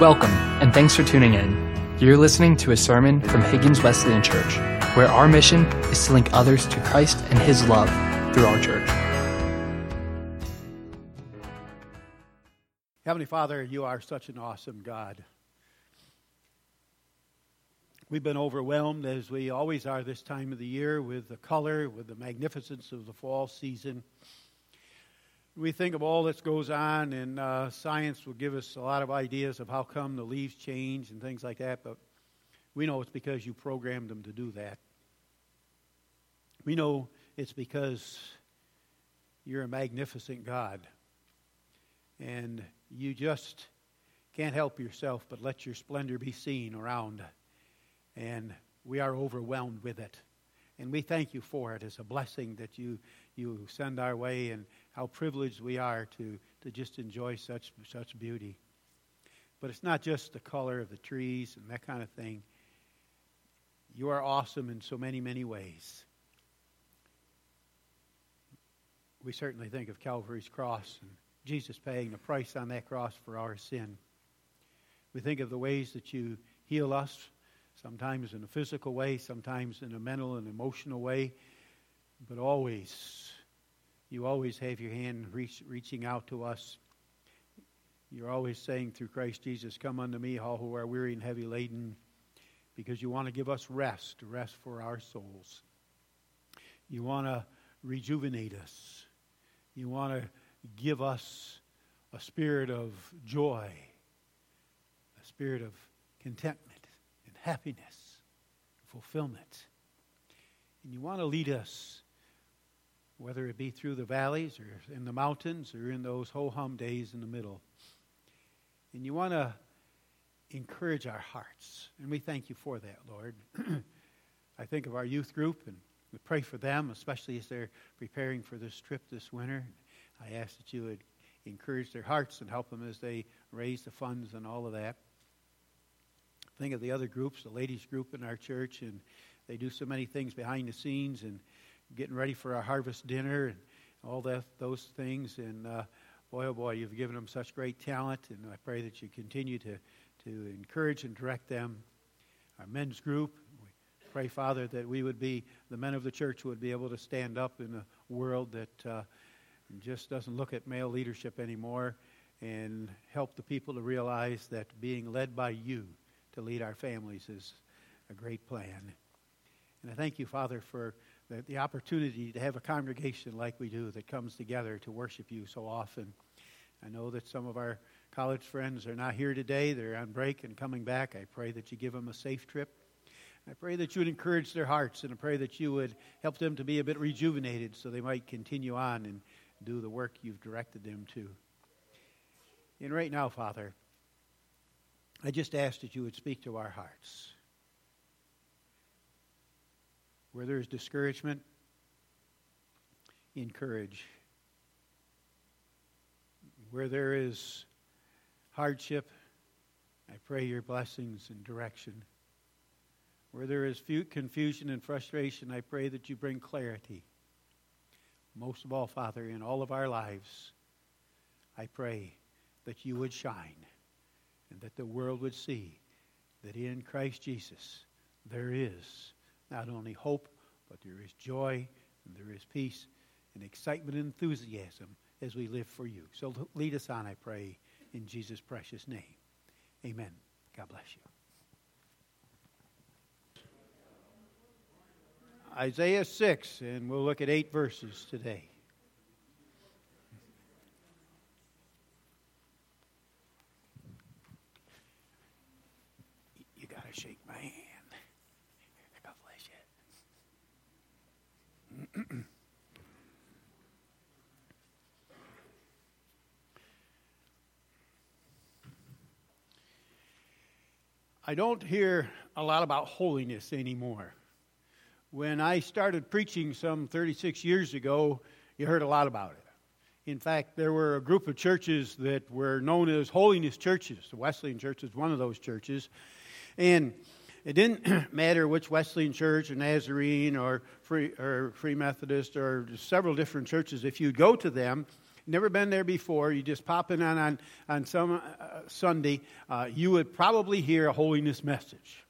Welcome, and thanks for tuning in. You're listening to a sermon from Higgins Wesleyan Church, where our mission is to link others to Christ and His love through our church. Heavenly Father, you are such an awesome God. We've been overwhelmed, as we always are this time of the year, with the color, with the magnificence of the fall season we think of all that goes on, and uh, science will give us a lot of ideas of how come the leaves change and things like that, but we know it's because you programmed them to do that. We know it's because you're a magnificent God, and you just can't help yourself but let your splendor be seen around, and we are overwhelmed with it. And we thank you for it as a blessing that you, you send our way and how privileged we are to, to just enjoy such, such beauty. But it's not just the color of the trees and that kind of thing. You are awesome in so many, many ways. We certainly think of Calvary's cross and Jesus paying the price on that cross for our sin. We think of the ways that you heal us sometimes in a physical way, sometimes in a mental and emotional way, but always, you always have your hand reach, reaching out to us. You're always saying through Christ Jesus, Come unto me, all who are weary and heavy laden, because you want to give us rest, rest for our souls. You want to rejuvenate us. You want to give us a spirit of joy, a spirit of contentment and happiness, fulfillment. And you want to lead us, whether it be through the valleys or in the mountains or in those ho hum days in the middle. And you want to encourage our hearts. And we thank you for that, Lord. I think of our youth group and we pray for them, especially as they're preparing for this trip this winter. I ask that you would encourage their hearts and help them as they raise the funds and all of that think of the other groups, the ladies group in our church, and they do so many things behind the scenes and getting ready for our harvest dinner and all that those things. And uh, boy, oh boy, you've given them such great talent, and I pray that you continue to to encourage and direct them. Our men's group, we pray, Father, that we would be the men of the church would be able to stand up in a world that uh, just doesn't look at male leadership anymore, and help the people to realize that being led by you to lead our families is a great plan. And I thank you, Father, for the, the opportunity to have a congregation like we do that comes together to worship you so often. I know that some of our college friends are not here today. They're on break and coming back. I pray that you give them a safe trip. I pray that you would encourage their hearts and I pray that you would help them to be a bit rejuvenated so they might continue on and do the work you've directed them to. And right now, Father, I just ask that you would speak to our hearts. Where there is discouragement, encourage. Where there is hardship, I pray your blessings and direction. Where there is confusion and frustration, I pray that you bring clarity. Most of all, Father, in all of our lives, I pray that you would shine and that the world would see that in Christ Jesus there is not only hope, but there is joy and there is peace and excitement and enthusiasm as we live for you. So lead us on, I pray, in Jesus' precious name. Amen. God bless you. Isaiah 6, and we'll look at eight verses today. I don't hear a lot about holiness anymore. When I started preaching some 36 years ago, you heard a lot about it. In fact, there were a group of churches that were known as holiness churches. The Wesleyan Church is one of those churches. And it didn't matter which Wesleyan church or Nazarene or Free, or Free Methodist or several different churches. If you'd go to them, never been there before, you just pop in on, on, on some uh, Sunday, uh, you would probably hear a holiness message.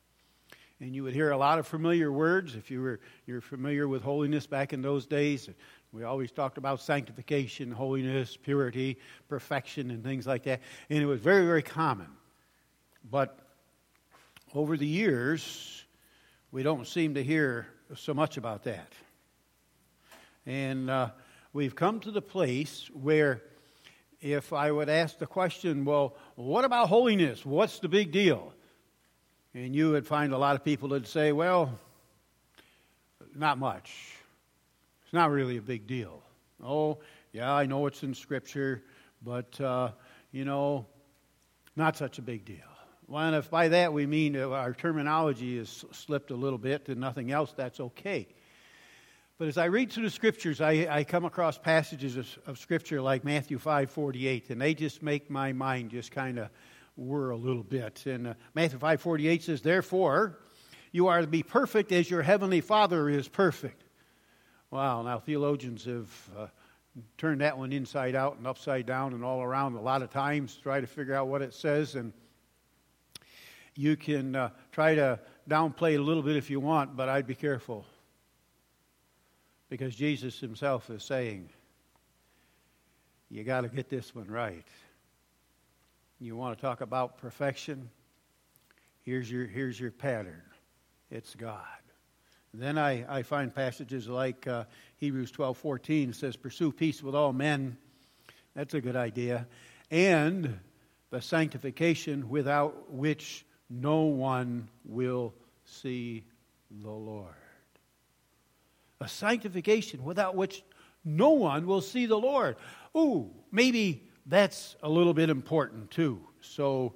And you would hear a lot of familiar words if you were you're familiar with holiness back in those days. We always talked about sanctification, holiness, purity, perfection, and things like that. And it was very, very common. But over the years, we don't seem to hear so much about that. And uh, we've come to the place where if I would ask the question, well, what about holiness? What's the big deal? And you would find a lot of people that say, well, not much. It's not really a big deal. Oh, yeah, I know it's in Scripture, but, uh, you know, not such a big deal. Well, and if by that we mean our terminology is slipped a little bit and nothing else, that's okay. But as I read through the scriptures, I, I come across passages of, of, scripture like Matthew 5 48, and they just make my mind just kind of whir a little bit. And uh, Matthew 5 48 says, Therefore, you are to be perfect as your heavenly Father is perfect. Wow, now theologians have uh, turned that one inside out and upside down and all around a lot of times, try to figure out what it says. And you can uh, try to downplay it a little bit if you want, but I'd be careful. Because Jesus himself is saying, you got to get this one right. You want to talk about perfection? Here's your, here's your pattern it's God. then I, I find passages like uh, Hebrews 12 14 says, Pursue peace with all men. That's a good idea. And the sanctification without which no one will see the Lord. A sanctification without which no one will see the Lord. Ooh, maybe that's a little bit important too. So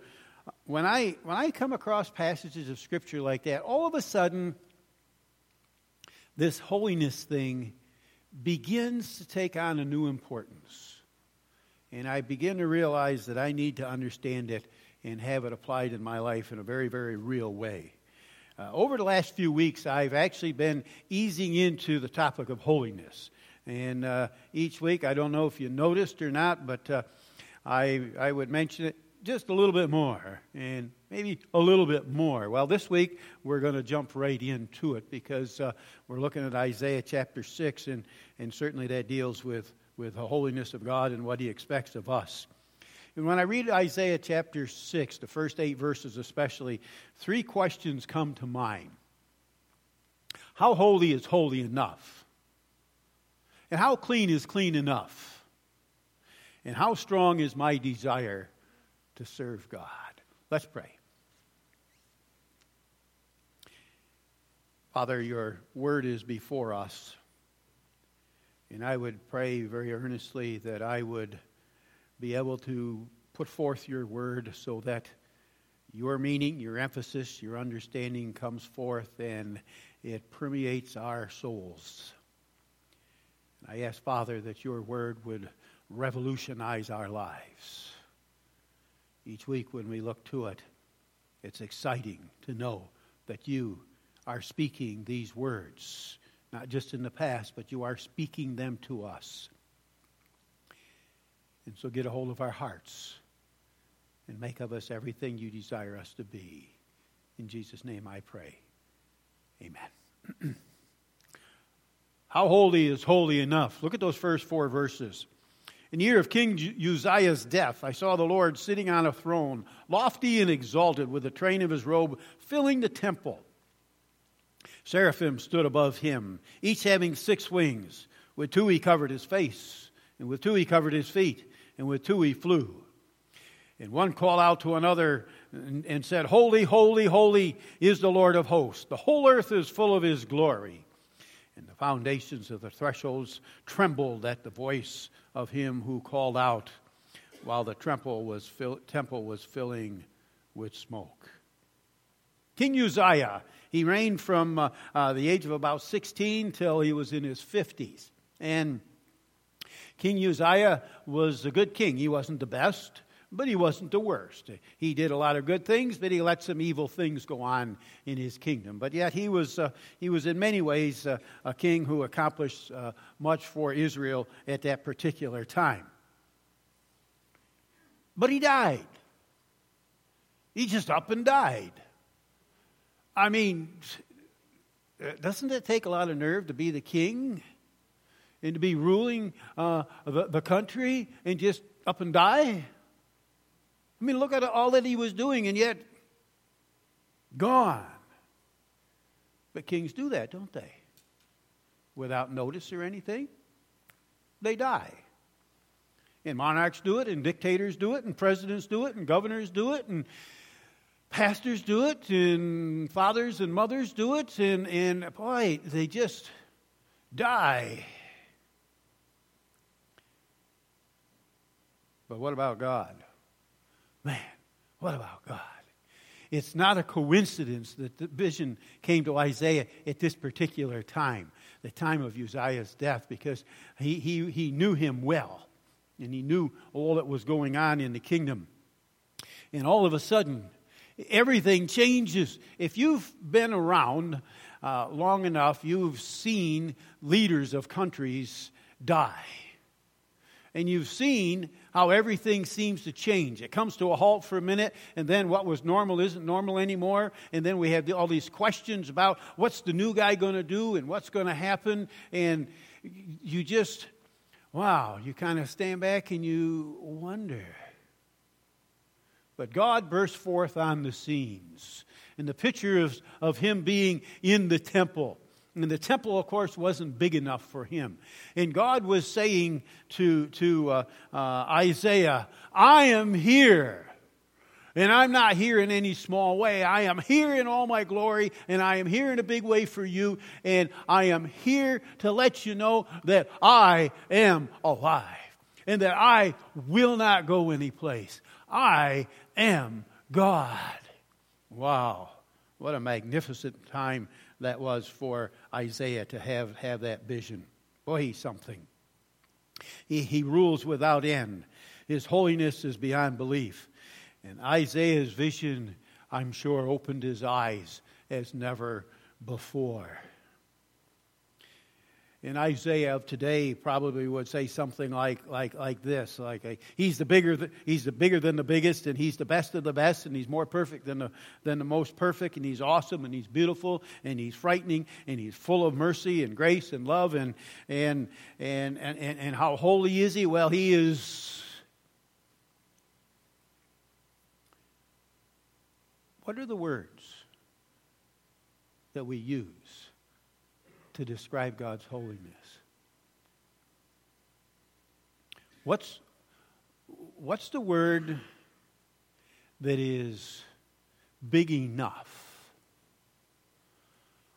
when I when I come across passages of scripture like that, all of a sudden this holiness thing begins to take on a new importance. And I begin to realize that I need to understand it and have it applied in my life in a very, very real way. Uh, over the last few weeks, I've actually been easing into the topic of holiness. And uh, each week, I don't know if you noticed or not, but uh, I, I would mention it just a little bit more and maybe a little bit more. Well, this week we're going to jump right into it because uh, we're looking at Isaiah chapter 6, and, and certainly that deals with, with the holiness of God and what He expects of us. And when I read Isaiah chapter 6, the first eight verses especially, three questions come to mind. How holy is holy enough? And how clean is clean enough? And how strong is my desire to serve God? Let's pray. Father, your word is before us. And I would pray very earnestly that I would be able to put forth your word so that your meaning, your emphasis, your understanding comes forth and it permeates our souls. And I ask, Father, that your word would revolutionize our lives. Each week when we look to it, it's exciting to know that you are speaking these words, not just in the past, but you are speaking them to us. And so get a hold of our hearts and make of us everything you desire us to be. In Jesus' name I pray. Amen. How holy is holy enough? Look at those first four verses. In the year of King Uzziah's death, I saw the Lord sitting on a throne, lofty and exalted, with the train of his robe filling the temple. Seraphim stood above him, each having six wings. With two he covered his face, and with two he covered his feet and with two he flew. And one called out to another and, and, said, Holy, holy, holy is the Lord of hosts. The whole earth is full of his glory. And the foundations of the thresholds trembled at the voice of him who called out, while the temple was, fill, temple was filling with smoke. King Uzziah, he reigned from uh, uh, the age of about 16 till he was in his 50s. And King Uzziah was a good king. He wasn't the best, but he wasn't the worst. He did a lot of good things, but he let some evil things go on in his kingdom. But yet he was, uh, he was in many ways uh, a king who accomplished uh, much for Israel at that particular time. But he died. He just up and died. I mean, doesn't it take a lot of nerve to be the king and to be ruling uh, the, the country and just up and die? I mean, look at all that he was doing, and yet gone. But kings do that, don't they? Without notice or anything, they die. And monarchs do it, and dictators do it, and presidents do it, and governors do it, and pastors do it, and fathers and mothers do it, and, and boy, they just die. But what about God? Man, what about God? It's not a coincidence that the vision came to Isaiah at this particular time, the time of Uzziah's death, because he, he, he knew him well and he knew all that was going on in the kingdom. And all of a sudden, everything changes. If you've been around uh, long enough, you've seen leaders of countries die and you've seen how everything seems to change. It comes to a halt for a minute, and then what was normal isn't normal anymore. And then we have all these questions about what's the new guy going to do and what's going to happen. And you just, wow, you kind of stand back and you wonder. But God burst forth on the scenes. And the picture of, of him being in the temple and the temple, of course, wasn't big enough for him. And God was saying to, to uh, uh, Isaiah, I am here. And I'm not here in any small way. I am here in all my glory, and I am here in a big way for you. And I am here to let you know that I am alive and that I will not go anyplace. I am God. Wow. What a magnificent time that was for Isaiah to have, have that vision. Boy, he's something. He, he rules without end. His holiness is beyond belief. And Isaiah's vision, I'm sure, opened his eyes as never before in Isaiah of today probably would say something like, like, like this like a, he's, the bigger, he's the bigger than the biggest and he's the best of the best and he's more perfect than the, than the most perfect and he's awesome and he's beautiful and he's frightening and he's full of mercy and grace and love and, and, and, and, and, and how holy is he? Well, he is. What are the words that we use to describe God's holiness. What's, what's the word that is big enough?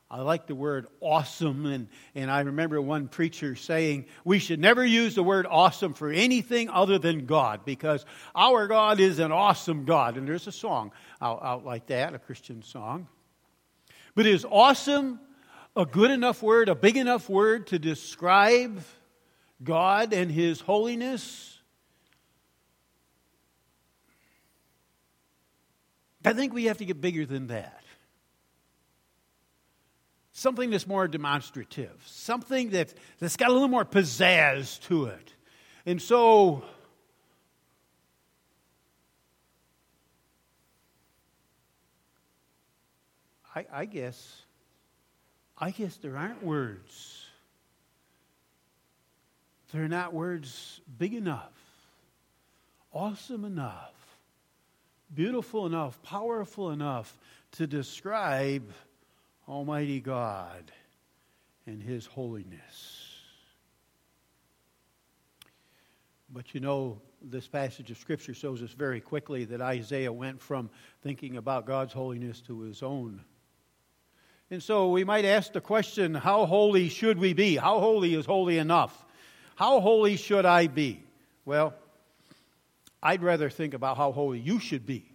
I like the word awesome, and, and I remember one preacher saying we should never use the word awesome for anything other than God because our God is an awesome God. And there's a song out, out like that, a Christian song. But is awesome a good enough word, a big enough word to describe God and His holiness? I think we have to get bigger than that. Something that's more demonstrative, something that, that's got a little more pizzazz to it. And so, I, I guess I guess there aren't words. They're not words big enough, awesome enough, beautiful enough, powerful enough to describe Almighty God and His holiness. But you know, this passage of Scripture shows us very quickly that Isaiah went from thinking about God's holiness to his own and so we might ask the question how holy should we be? How holy is holy enough? How holy should I be? Well, I'd rather think about how holy you should be.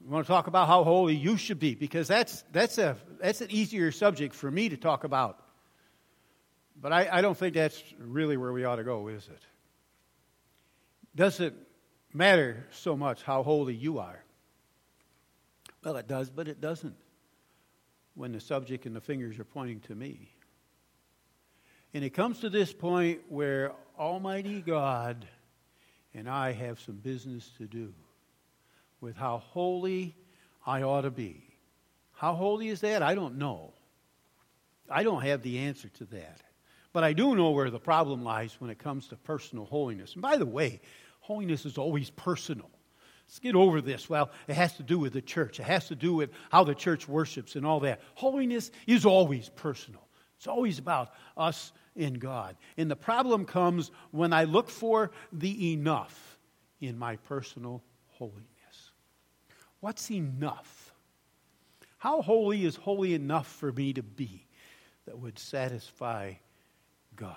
We want to talk about how holy you should be because that's, that's, a, that's an easier subject for me to talk about. But I, I don't think that's really where we ought to go, is it? Doesn't matter so much how holy you are. Well, it does, but it doesn't when the subject and the fingers are pointing to me. And it comes to this point where Almighty God and I have some business to do with how holy I ought to be. How holy is that? I don't know. I don't have the answer to that. But I do know where the problem lies when it comes to personal holiness. And by the way, holiness is always personal. Let's get over this. Well, it has to do with the church, it has to do with how the church worships and all that. Holiness is always personal, it's always about us in God. And the problem comes when I look for the enough in my personal holiness. What's enough? How holy is holy enough for me to be that would satisfy God?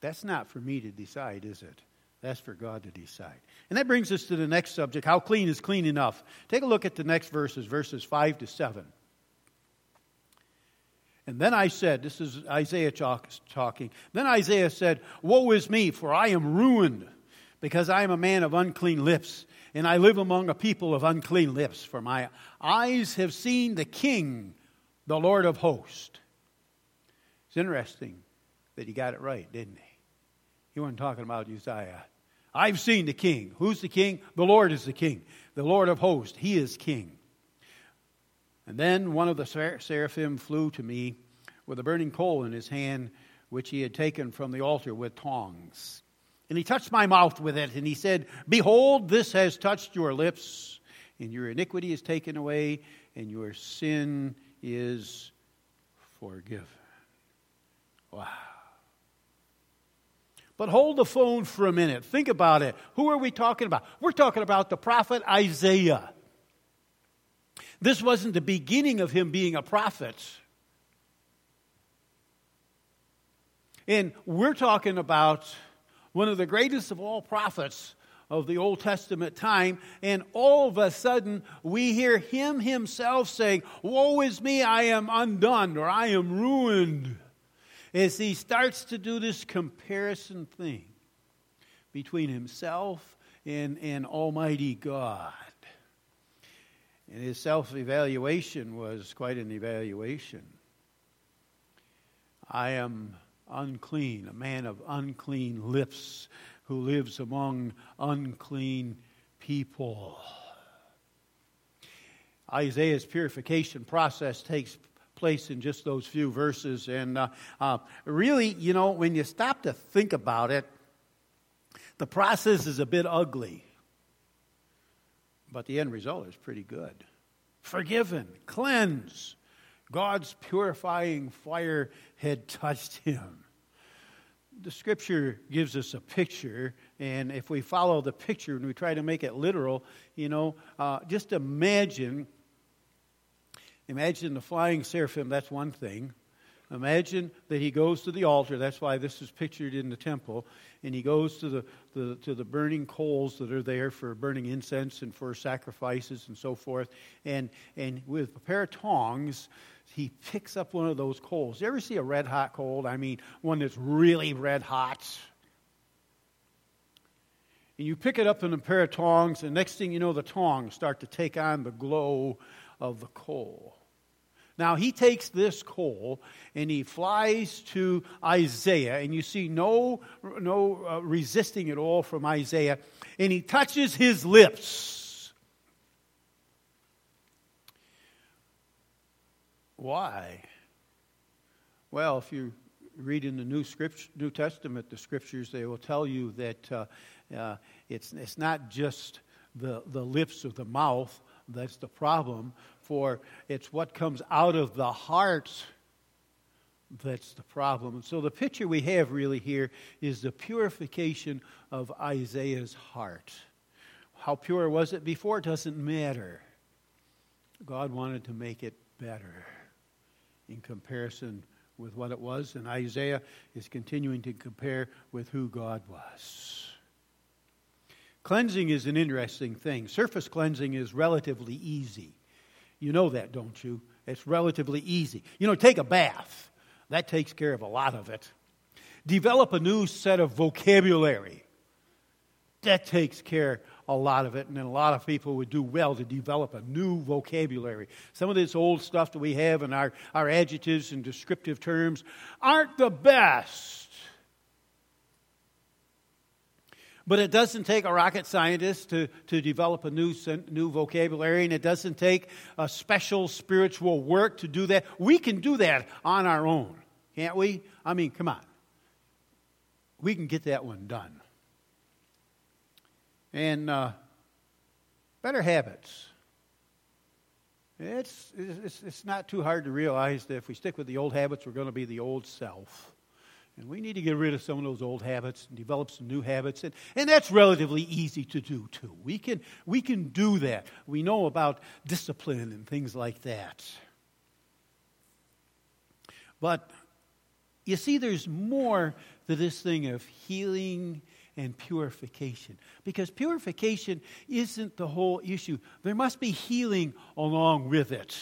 That's not for me to decide, is it? That's for God to decide. And that brings us to the next subject how clean is clean enough? Take a look at the next verses, verses 5 to 7. And then I said, this is Isaiah talking. Then Isaiah said, Woe is me, for I am ruined, because I am a man of unclean lips, and I live among a people of unclean lips. For my eyes have seen the King, the Lord of hosts. It's interesting that he got it right, didn't he? He wasn't talking about Uzziah. I've seen the king. Who's the king? The Lord is the king. The Lord of hosts. He is king. And then one of the seraphim flew to me with a burning coal in his hand, which he had taken from the altar with tongs. And he touched my mouth with it, and he said, Behold, this has touched your lips, and your iniquity is taken away, and your sin is forgiven. Wow. But hold the phone for a minute. Think about it. Who are we talking about? We're talking about the prophet Isaiah. This wasn't the beginning of him being a prophet. And we're talking about one of the greatest of all prophets of the Old Testament time, and all of a sudden we hear him himself saying, Woe is me, I am undone, or I am ruined as he starts to do this comparison thing between himself and, and Almighty God. And his self evaluation was quite an evaluation. I am unclean, a man of unclean lips who lives among unclean people. Isaiah's purification process takes place in just those few verses. And uh, uh, really, you know, when you stop to think about it, the process is a bit ugly. But the end result is pretty good. Forgiven, cleansed. God's purifying fire had touched him. The scripture gives us a picture, and if we follow the picture and we try to make it literal, you know, uh, just imagine Imagine the flying seraphim, that's one thing. Imagine that he goes to the altar. That's why this is pictured in the temple. And he goes to the, the, to the burning coals that are there for burning incense and for sacrifices and so forth. And, and with a pair of tongs, he picks up one of those coals. You ever see a red hot coal? I mean, one that's really red hot. And you pick it up in a pair of tongs, and next thing you know, the tongs start to take on the glow of the coal. Now he takes this coal and he flies to Isaiah, and you see no, no uh, resisting at all from Isaiah, and he touches his lips. Why? Well, if you read in the New, Script, New Testament, the scriptures, they will tell you that uh, uh, it's, it's not just the, the lips or the mouth that's the problem, for it's what comes out of the heart that's the problem. So the picture we have really here is the purification of Isaiah's heart. How pure was it before? Doesn't matter. God wanted to make it better in comparison with what it was, and Isaiah is continuing to compare with who God was. Cleansing is an interesting thing. Surface cleansing is relatively easy. You know that, don't you? It's relatively easy. You know, take a bath. That takes care of a lot of it. Develop a new set of vocabulary. That takes care a lot of it, and a lot of people would do well to develop a new vocabulary. Some of this old stuff that we have in our, our adjectives and descriptive terms aren't the best. But it doesn't take a rocket scientist to, to develop a new, new vocabulary, and it doesn't take a special spiritual work to do that. We can do that on our own, can't we? I mean, come on. We can get that one done. And uh, better habits. It's, it's, it's not too hard to realize that if we stick with the old habits, we're going to be the old self. And we need to get rid of some of those old habits and develop some new habits. And, and that's relatively easy to do, too. We can, we can do that. We know about discipline and things like that. But you see, there's more to this thing of healing and purification. Because purification isn't the whole issue, there must be healing along with it.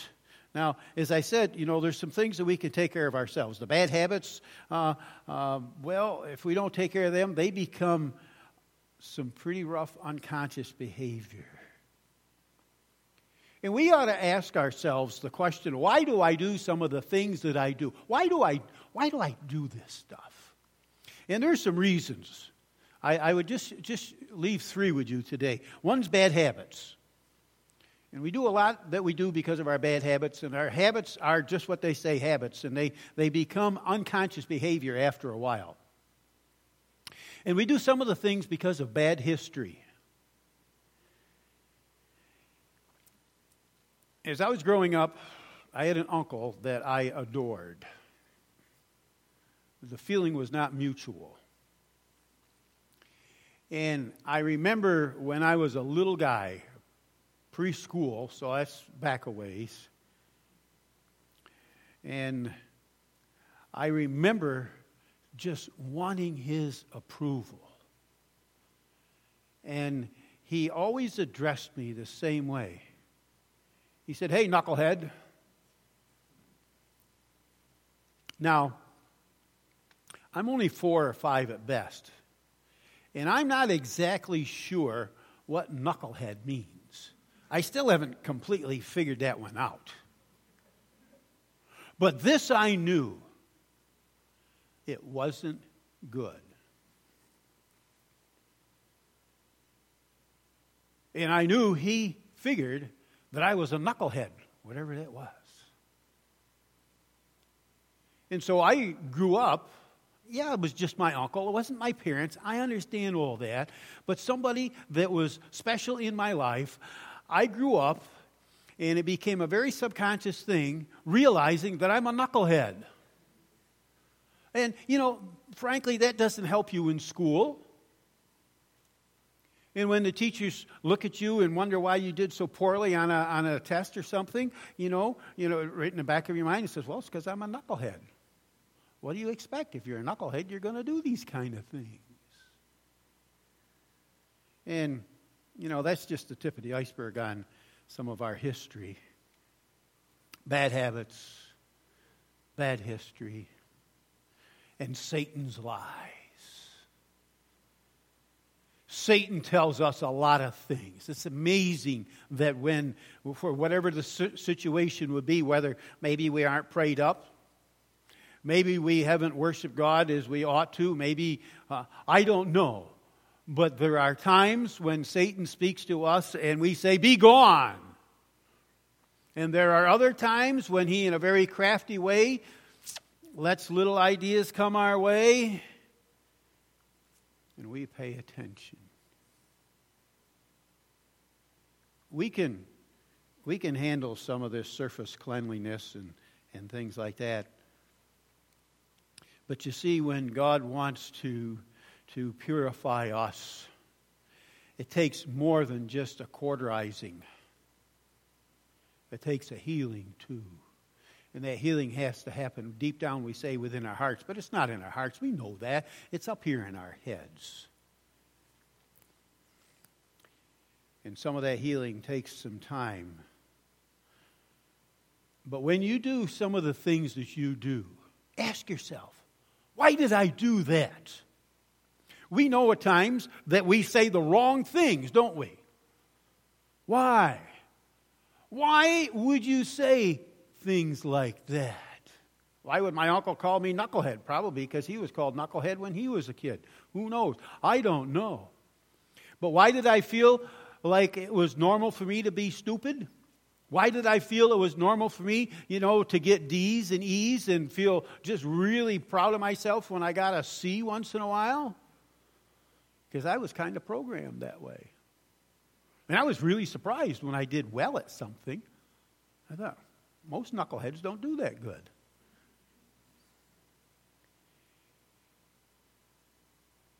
Now, as I said, you know, there's some things that we can take care of ourselves. The bad habits, uh, uh, well, if we don't take care of them, they become some pretty rough unconscious behavior. And we ought to ask ourselves the question why do I do some of the things that I do? Why do I, why do, I do this stuff? And there's some reasons. I, I would just, just leave three with you today. One's bad habits. And we do a lot that we do because of our bad habits, and our habits are just what they say habits, and they, they become unconscious behavior after a while. And we do some of the things because of bad history. As I was growing up, I had an uncle that I adored. The feeling was not mutual. And I remember when I was a little guy, preschool, so that's back a ways. And I remember just wanting his approval. And he always addressed me the same way. He said, Hey, knucklehead. Now, I'm only four or five at best. And I'm not exactly sure what knucklehead means. I still haven't completely figured that one out. But this I knew it wasn't good. And I knew he figured that I was a knucklehead, whatever that was. And so I grew up. Yeah, it was just my uncle. It wasn't my parents. I understand all that. But somebody that was special in my life, I grew up and it became a very subconscious thing, realizing that I'm a knucklehead. And, you know, frankly, that doesn't help you in school. And when the teachers look at you and wonder why you did so poorly on a, on a test or something, you know, you know, right in the back of your mind, it says, well, it's because I'm a knucklehead. What do you expect? If you're a knucklehead, you're going to do these kind of things. And you know, that's just the tip of the iceberg on some of our history. Bad habits, bad history, and Satan's lies. Satan tells us a lot of things. It's amazing that when, for whatever the situation would be, whether maybe we aren't prayed up, maybe we haven't worshiped God as we ought to, maybe, uh, I don't know. But there are times when Satan speaks to us and we say, Be gone. And there are other times when he, in a very crafty way, lets little ideas come our way and we pay attention. We can, we can handle some of this surface cleanliness and, and things like that. But you see, when God wants to to purify us. It takes more than just a cauterizing, it takes a healing too. And that healing has to happen deep down, we say, within our hearts. But it's not in our hearts. We know that. It's up here in our heads. And some of that healing takes some time. But when you do some of the things that you do, ask yourself, why did I do that? We know at times that we say the wrong things, don't we? Why? Why would you say things like that? Why would my uncle call me knucklehead? Probably because he was called knucklehead when he was a kid. Who knows? I don't know. But why did I feel like it was normal for me to be stupid? Why did I feel it was normal for me, you know, to get D's and E's and feel just really proud of myself when I got a C once in a while? Because I was kind of programmed that way. And I was really surprised when I did well at something. I thought, most knuckleheads don't do that good.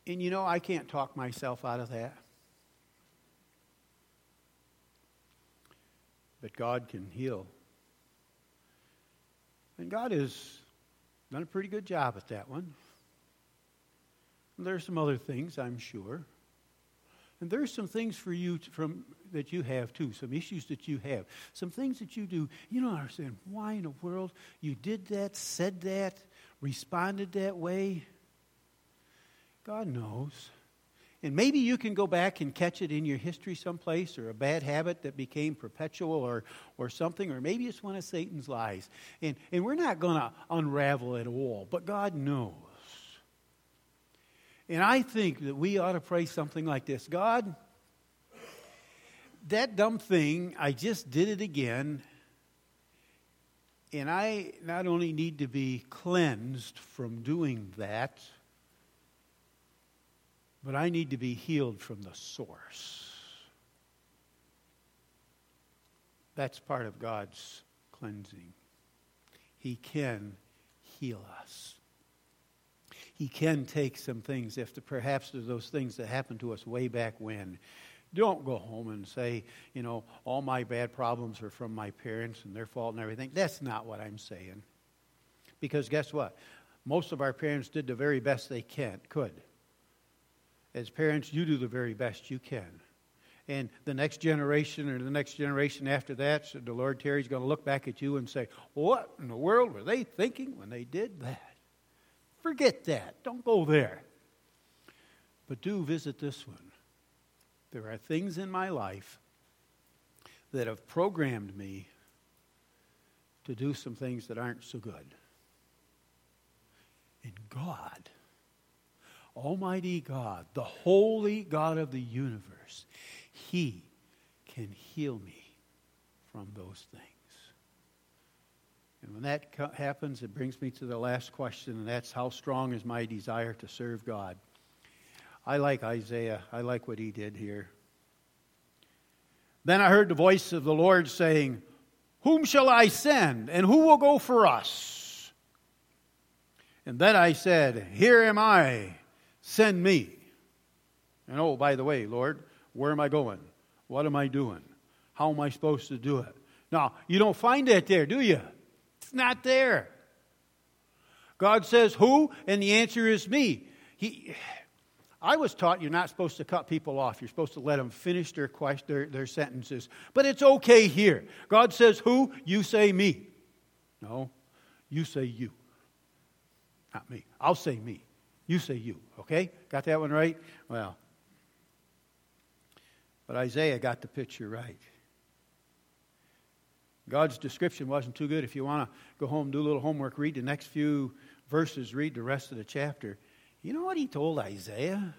And you know, I can't talk myself out of that. But God can heal. And God has done a pretty good job at that one. There's some other things, I'm sure. And there's some things for you to, from that you have too, some issues that you have, some things that you do. You don't understand why in the world you did that, said that, responded that way. God knows. And maybe you can go back and catch it in your history someplace, or a bad habit that became perpetual, or, or something, or maybe it's one of Satan's lies. And, and we're not going to unravel it all, but God knows. And I think that we ought to pray something like this God, that dumb thing, I just did it again. And I not only need to be cleansed from doing that, but I need to be healed from the source. That's part of God's cleansing. He can heal us. He can take some things, if the, perhaps there's those things that happened to us way back when. Don't go home and say, you know, all my bad problems are from my parents and their fault and everything. That's not what I'm saying. Because guess what? Most of our parents did the very best they can, could as parents, you do the very best you can. And the next generation or the next generation after that, so the Lord tarries going to look back at you and say, What in the world were they thinking when they did that? Forget that. Don't go there. But do visit this one. There are things in my life that have programmed me to do some things that aren't so good. And God Almighty God, the holy God of the universe, He can heal me from those things. And when that happens, it brings me to the last question, and that's how strong is my desire to serve God? I like Isaiah. I like what he did here. Then I heard the voice of the Lord saying, Whom shall I send, and who will go for us? And then I said, Here am I Send me. And oh, by the way, Lord, where am I going? What am I doing? How am I supposed to do it? Now, you don't find that there, do you? Not there. God says, Who? And the answer is me. He, I was taught you're not supposed to cut people off. You're supposed to let them finish their, their, their sentences. But it's okay here. God says, Who? You say me. No, you say you. Not me. I'll say me. You say you, okay? Got that one right? Well, but Isaiah got the picture right. God's description wasn't too good. If you want to go home, do a little homework, read the next few verses, read the rest of the chapter. You know what he told Isaiah?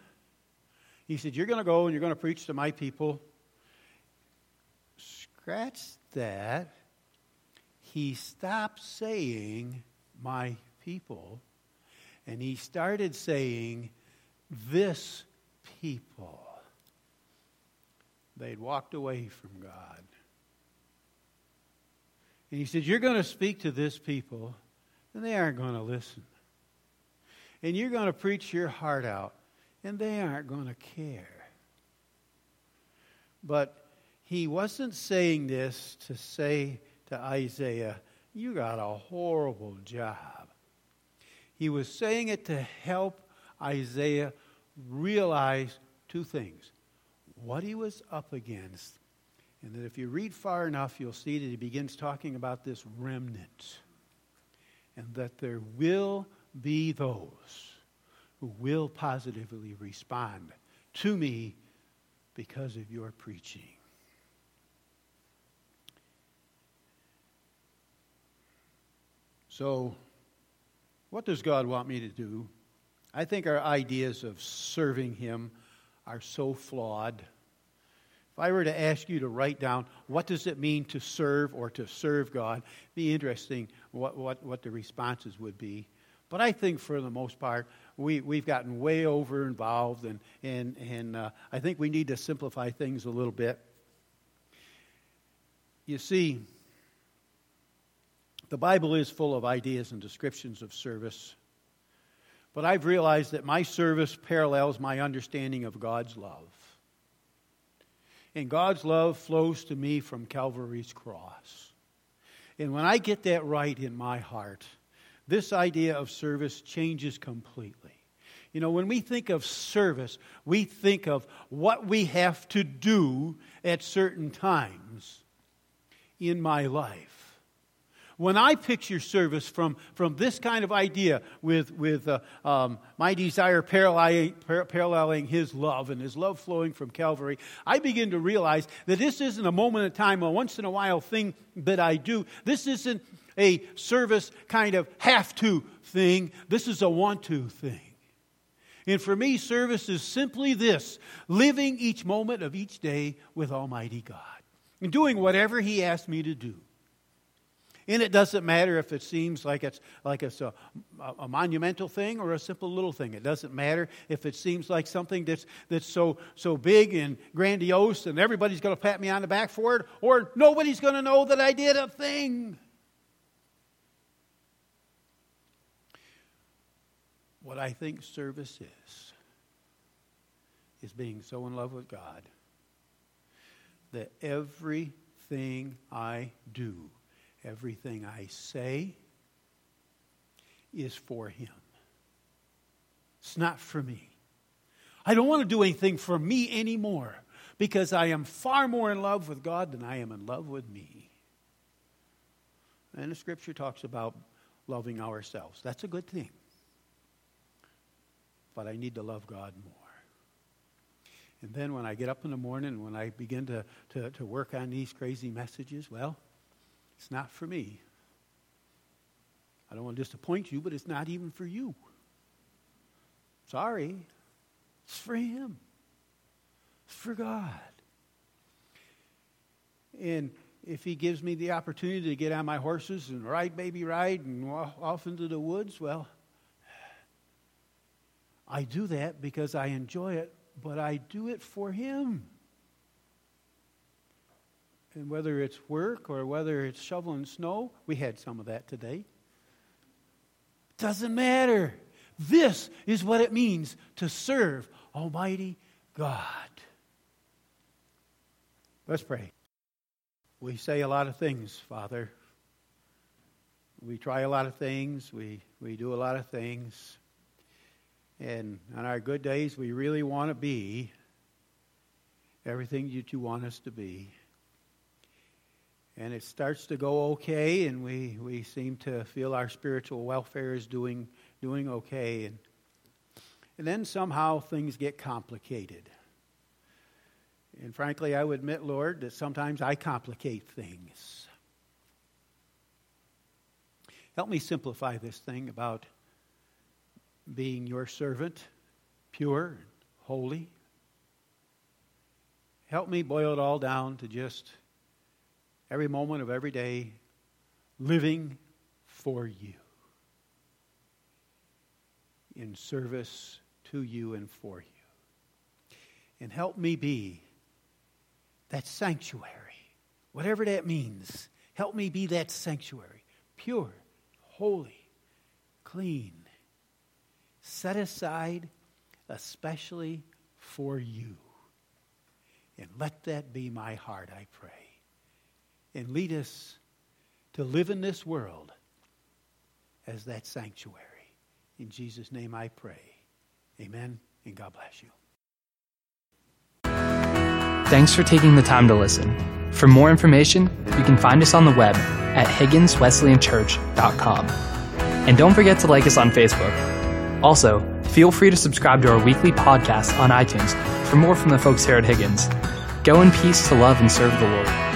He said, You're going to go and you're going to preach to my people. Scratch that. He stopped saying, My people and he started saying, This people. They'd walked away from God. And he said, You're going to speak to this people, and they aren't going to listen. And you're going to preach your heart out, and they aren't going to care. But he wasn't saying this to say to Isaiah, You got a horrible job. He was saying it to help Isaiah realize two things what he was up against, and that if you read far enough, you'll see that he begins talking about this remnant, and that there will be those who will positively respond to me because of your preaching. So, what does God want me to do? I think our ideas of serving Him are so flawed. If I were to ask you to write down what does it mean to serve or to serve God, be interesting what, what, what the responses would be. But I think for the most part, we, we've gotten way over involved, and, and, and uh, I think we need to simplify things a little bit. You see, the Bible is full of ideas and descriptions of service, but I've realized that my service parallels my understanding of God's love. And God's love flows to me from Calvary's cross. And when I get that right in my heart, this idea of service changes completely. You know, when we think of service, we think of what we have to do at certain times in my life. When I picture service from, from this kind of idea with, with uh, um, my desire paralleling, paralleling his love and his love flowing from Calvary, I begin to realize that this isn't a moment of time, a once in a while thing that I do. This isn't a service kind of have to thing. This is a want to thing. And for me, service is simply this living each moment of each day with Almighty God and doing whatever He asks me to do. And it doesn't matter if it seems like it's like it's a, a, monumental thing or a simple little thing. It doesn't matter if it seems like something that's, that's so, so big and grandiose and everybody's going to pat me on the back for it or nobody's going to know that I did a thing. What I think service is, is being so in love with God that everything I do, everything I say, is for Him. It's not for me. I don't want to do anything for me anymore because I am far more in love with God than I am in love with me. And the scripture talks about loving ourselves. That's a good thing but I need to love God more. And then when I get up in the morning, when I begin to, to, to work on these crazy messages, well, it's not for me. I don't want to disappoint you, but it's not even for you. Sorry. It's for Him. It's for God. And if He gives me the opportunity to get on my horses and ride, baby ride, and walk off into the woods, well, I do that because I enjoy it, but I do it for Him. And whether it's work or whether it's shoveling snow, we had some of that today. Doesn't matter. This is what it means to serve Almighty God. Let's pray. We say a lot of things, Father. We try a lot of things. We, we do a lot of things. And on our good days, we really want to be everything that you want us to be. And it starts to go okay, and we, we seem to feel our spiritual welfare is doing, doing okay. And, and then somehow things get complicated. And frankly, I would admit, Lord, that sometimes I complicate things. Help me simplify this thing about being your servant, pure holy. Help me boil it all down to just every moment of every day living for you, in service to you and for you. And help me be that sanctuary, whatever that means. Help me be that sanctuary, pure, holy, clean, set aside especially for you. And let that be my heart, I pray. And lead us to live in this world as that sanctuary. In Jesus' name I pray. Amen, and God bless you. Thanks for taking the time to listen. For more information, you can find us on the web at higginswesleyanchurch.com. And don't forget to like us on Facebook. Also, feel free to subscribe to our weekly podcast on iTunes for more from the folks here at Higgins. Go in peace to love and serve the Lord.